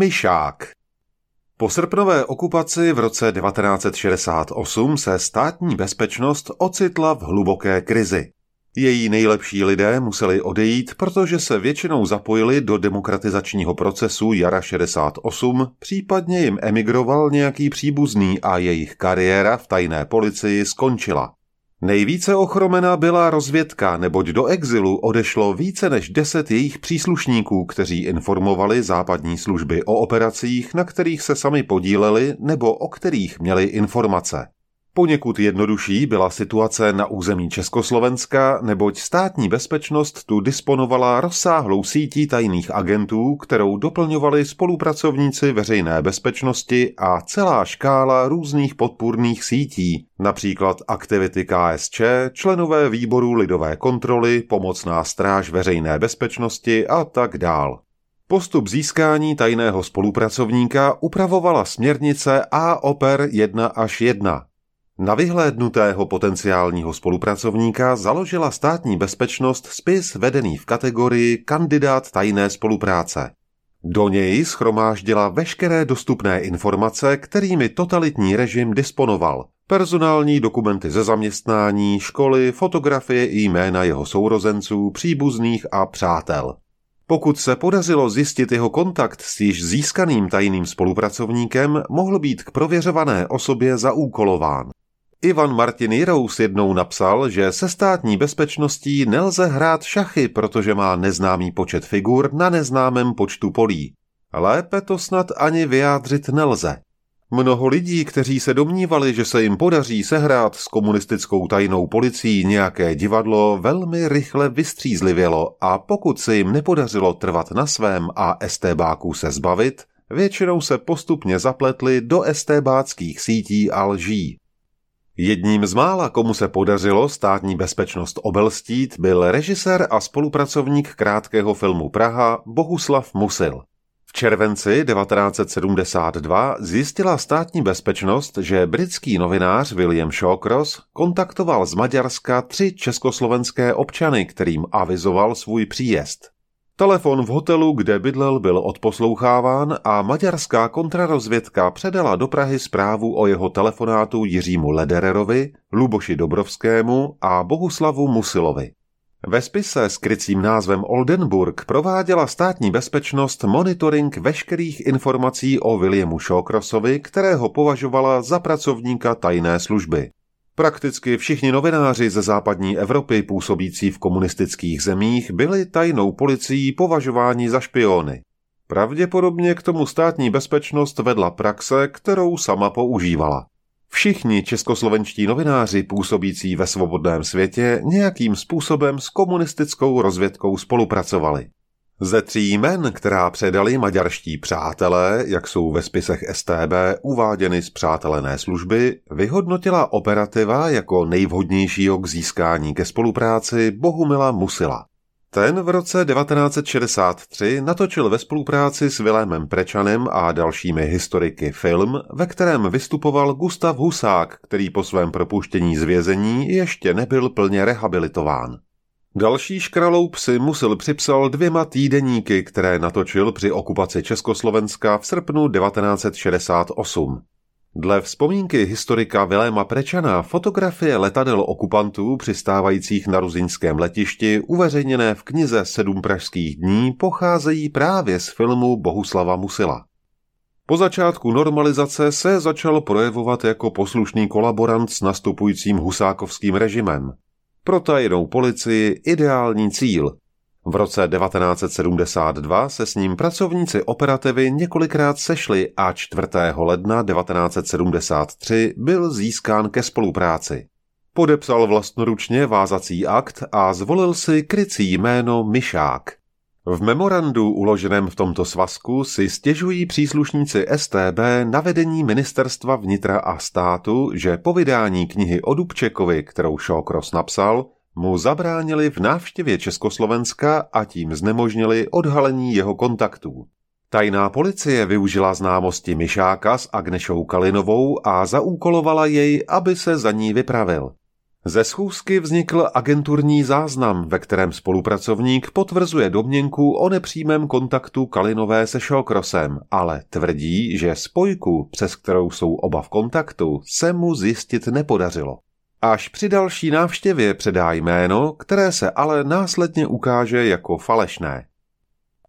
Myšák Po srpnové okupaci v roce 1968 se státní bezpečnost ocitla v hluboké krizi. Její nejlepší lidé museli odejít, protože se většinou zapojili do demokratizačního procesu jara 68, případně jim emigroval nějaký příbuzný a jejich kariéra v tajné policii skončila. Nejvíce ochromena byla rozvědka, neboť do exilu odešlo více než deset jejich příslušníků, kteří informovali západní služby o operacích, na kterých se sami podíleli nebo o kterých měli informace. Poněkud jednodušší byla situace na území Československa, neboť státní bezpečnost tu disponovala rozsáhlou sítí tajných agentů, kterou doplňovali spolupracovníci veřejné bezpečnosti a celá škála různých podpůrných sítí, například aktivity KSČ, členové výboru lidové kontroly, pomocná stráž veřejné bezpečnosti a tak dál. Postup získání tajného spolupracovníka upravovala směrnice A oper 1 až 1, na vyhlédnutého potenciálního spolupracovníka založila státní bezpečnost spis vedený v kategorii kandidát tajné spolupráce. Do něj schromáždila veškeré dostupné informace, kterými totalitní režim disponoval. Personální dokumenty ze zaměstnání, školy, fotografie i jména jeho sourozenců, příbuzných a přátel. Pokud se podařilo zjistit jeho kontakt s již získaným tajným spolupracovníkem, mohl být k prověřované osobě zaúkolován. Ivan Martin Jirous jednou napsal, že se státní bezpečností nelze hrát šachy, protože má neznámý počet figur na neznámém počtu polí. Lépe to snad ani vyjádřit nelze. Mnoho lidí, kteří se domnívali, že se jim podaří sehrát s komunistickou tajnou policií nějaké divadlo, velmi rychle vystřízlivělo a pokud se jim nepodařilo trvat na svém a estébáků se zbavit, většinou se postupně zapletli do estébáckých sítí a lží. Jedním z mála, komu se podařilo státní bezpečnost obelstít, byl režisér a spolupracovník krátkého filmu Praha Bohuslav Musil. V červenci 1972 zjistila státní bezpečnost, že britský novinář William Shawcross kontaktoval z Maďarska tři československé občany, kterým avizoval svůj příjezd. Telefon v hotelu, kde bydlel, byl odposloucháván a maďarská kontrarozvědka předala do Prahy zprávu o jeho telefonátu Jiřímu Ledererovi, Luboši Dobrovskému a Bohuslavu Musilovi. Ve spise s krycím názvem Oldenburg prováděla státní bezpečnost monitoring veškerých informací o Williamu Shawcrossovi, kterého považovala za pracovníka tajné služby. Prakticky všichni novináři ze západní Evropy působící v komunistických zemích byli tajnou policií považováni za špiony. Pravděpodobně k tomu státní bezpečnost vedla praxe, kterou sama používala. Všichni českoslovenští novináři působící ve svobodném světě nějakým způsobem s komunistickou rozvědkou spolupracovali. Ze tří jmen, která předali maďarští přátelé, jak jsou ve spisech STB uváděny z přátelené služby, vyhodnotila operativa jako nejvhodnějšího k získání ke spolupráci Bohumila Musila. Ten v roce 1963 natočil ve spolupráci s Vilémem Prečanem a dalšími historiky film, ve kterém vystupoval Gustav Husák, který po svém propuštění z vězení ještě nebyl plně rehabilitován. Další škraloup si musel připsal dvěma týdeníky, které natočil při okupaci Československa v srpnu 1968. Dle vzpomínky historika Viléma Prečana fotografie letadel okupantů přistávajících na ruzinském letišti uveřejněné v knize Sedm pražských dní pocházejí právě z filmu Bohuslava Musila. Po začátku normalizace se začal projevovat jako poslušný kolaborant s nastupujícím husákovským režimem. Pro tajnou policii ideální cíl. V roce 1972 se s ním pracovníci operativy několikrát sešli a 4. ledna 1973 byl získán ke spolupráci. Podepsal vlastnoručně vázací akt a zvolil si krycí jméno Myšák. V memorandu uloženém v tomto svazku si stěžují příslušníci STB na vedení ministerstva vnitra a státu, že po vydání knihy o Dubčekovi, kterou Šokros napsal, mu zabránili v návštěvě Československa a tím znemožnili odhalení jeho kontaktů. Tajná policie využila známosti Myšáka s Agnešou Kalinovou a zaúkolovala jej, aby se za ní vypravil. Ze schůzky vznikl agenturní záznam, ve kterém spolupracovník potvrzuje domněnku o nepřímém kontaktu Kalinové se Šokrosem, ale tvrdí, že spojku, přes kterou jsou oba v kontaktu, se mu zjistit nepodařilo. Až při další návštěvě předá jméno, které se ale následně ukáže jako falešné.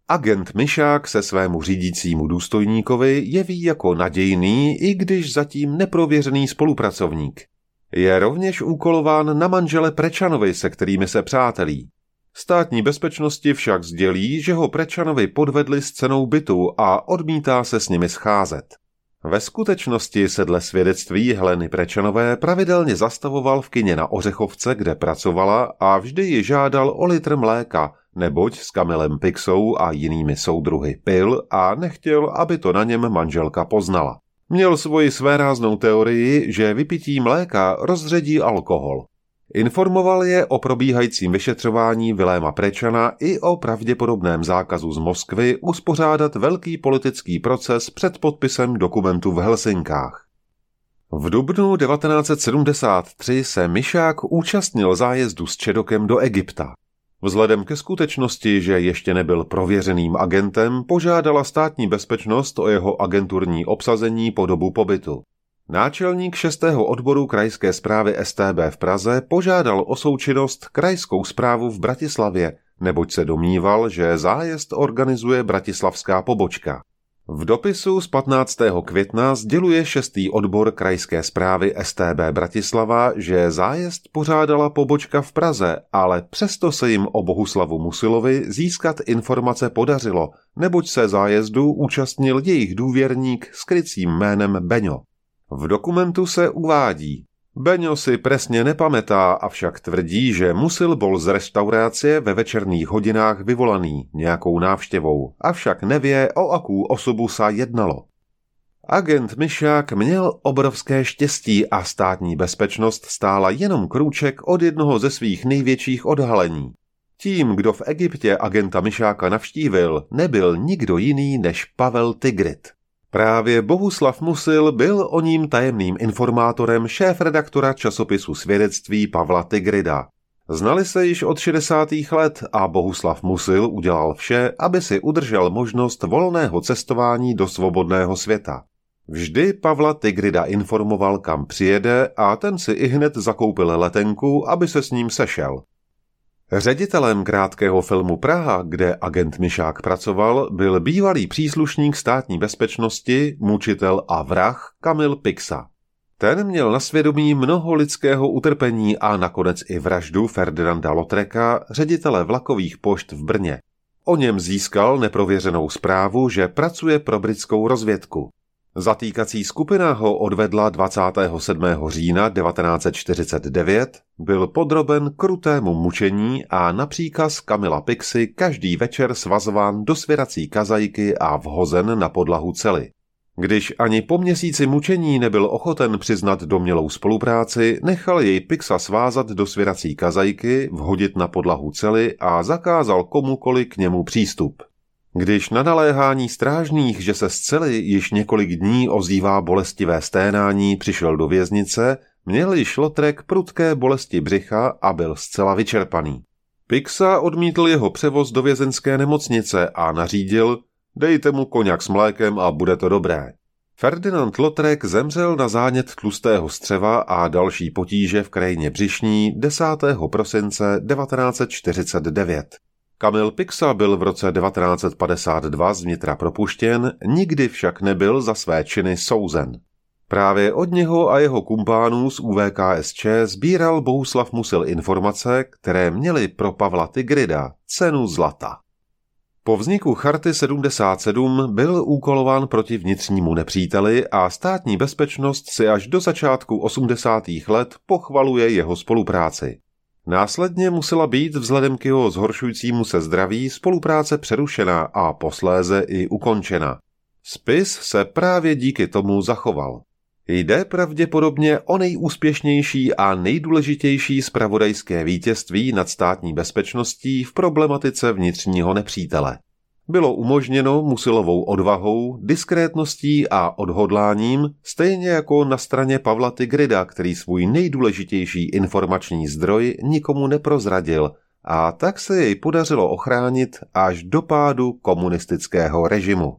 Agent Myšák se svému řídícímu důstojníkovi jeví jako nadějný, i když zatím neprověřený spolupracovník. Je rovněž úkolován na manžele Prečanovi, se kterými se přátelí. Státní bezpečnosti však sdělí, že ho Prečanovi podvedli s cenou bytu a odmítá se s nimi scházet. Ve skutečnosti se dle svědectví Heleny Prečanové pravidelně zastavoval v kině na Ořechovce, kde pracovala a vždy ji žádal o litr mléka, neboť s Kamilem Pixou a jinými soudruhy pil a nechtěl, aby to na něm manželka poznala. Měl svoji svéráznou teorii, že vypití mléka rozředí alkohol. Informoval je o probíhajícím vyšetřování Viléma Prečana i o pravděpodobném zákazu z Moskvy uspořádat velký politický proces před podpisem dokumentu v Helsinkách. V dubnu 1973 se Mišák účastnil zájezdu s Čedokem do Egypta. Vzhledem ke skutečnosti, že ještě nebyl prověřeným agentem, požádala státní bezpečnost o jeho agenturní obsazení po dobu pobytu. Náčelník 6. odboru krajské zprávy STB v Praze požádal o součinnost krajskou zprávu v Bratislavě, neboť se domníval, že zájezd organizuje bratislavská pobočka. V dopisu z 15. května sděluje 6. odbor krajské zprávy STB Bratislava, že zájezd pořádala pobočka v Praze, ale přesto se jim o Bohuslavu Musilovi získat informace podařilo, neboť se zájezdu účastnil jejich důvěrník s krycím jménem Beňo. V dokumentu se uvádí, Beňo si presne nepamätá, avšak tvrdí, že musil bol z restaurácie ve večerných hodinách vyvolaný nějakou návštěvou, avšak nevie, o akú osobu sa jednalo. Agent Myšák měl obrovské štěstí a státní bezpečnost stála jenom krůček od jednoho ze svých největších odhalení. Tím, kdo v Egyptě agenta Myšáka navštívil, nebyl nikdo jiný než Pavel Tigrit. Právě Bohuslav Musil byl o ním tajemným informátorem šéf-redaktora časopisu svědectví Pavla Tigrida. Znali se již od 60. let a Bohuslav Musil udělal vše, aby si udržel možnost volného cestování do svobodného světa. Vždy Pavla Tigrida informoval, kam přijede a ten si i hned zakoupil letenku, aby se s ním sešel. Ředitelem krátkého filmu Praha, kde agent Mišák pracoval, byl bývalý příslušník státní bezpečnosti, mučitel a vrah Kamil Pixa. Ten měl na svědomí mnoho lidského utrpení a nakonec i vraždu Ferdinanda Lotreka, ředitele vlakových pošt v Brně. O něm získal neprověřenou zprávu, že pracuje pro britskou rozvědku. Zatýkací skupina ho odvedla 27. října 1949, byl podroben krutému mučení a na příkaz Kamila Pixy každý večer svazován do svěrací kazajky a vhozen na podlahu cely. Když ani po měsíci mučení nebyl ochoten přiznat domělou spolupráci, nechal jej Pixa svázat do svěrací kazajky, vhodit na podlahu cely a zakázal komukoli k němu přístup. Když na naléhání strážných, že se z cely již několik dní ozývá bolestivé sténání, přišel do věznice, měl již Lotrek prudké bolesti břicha a byl zcela vyčerpaný. Pixa odmítl jeho převoz do vězenské nemocnice a nařídil, dejte mu koněk s mlékem a bude to dobré. Ferdinand Lotrek zemřel na zánět tlustého střeva a další potíže v krajině břišní 10. prosince 1949. Kamil Pixa byl v roce 1952 z vnitra propuštěn, nikdy však nebyl za své činy souzen. Právě od něho a jeho kumpánů z UVKSČ sbíral Bohuslav Musil informace, které měly pro Pavla Tigrida cenu zlata. Po vzniku Charty 77 byl úkolován proti vnitřnímu nepříteli a státní bezpečnost si až do začátku 80. let pochvaluje jeho spolupráci. Následně musela být vzhledem k jeho zhoršujícímu se zdraví spolupráce přerušena a posléze i ukončena. Spis se právě díky tomu zachoval. Jde pravděpodobně o nejúspěšnější a nejdůležitější spravodajské vítězství nad státní bezpečností v problematice vnitřního nepřítele. Bylo umožněno Musilovou odvahou, diskrétností a odhodláním, stejně jako na straně Pavla Tigrida, který svůj nejdůležitější informační zdroj nikomu neprozradil a tak se jej podařilo ochránit až do pádu komunistického režimu.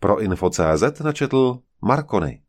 Pro Info.cz načetl Markony.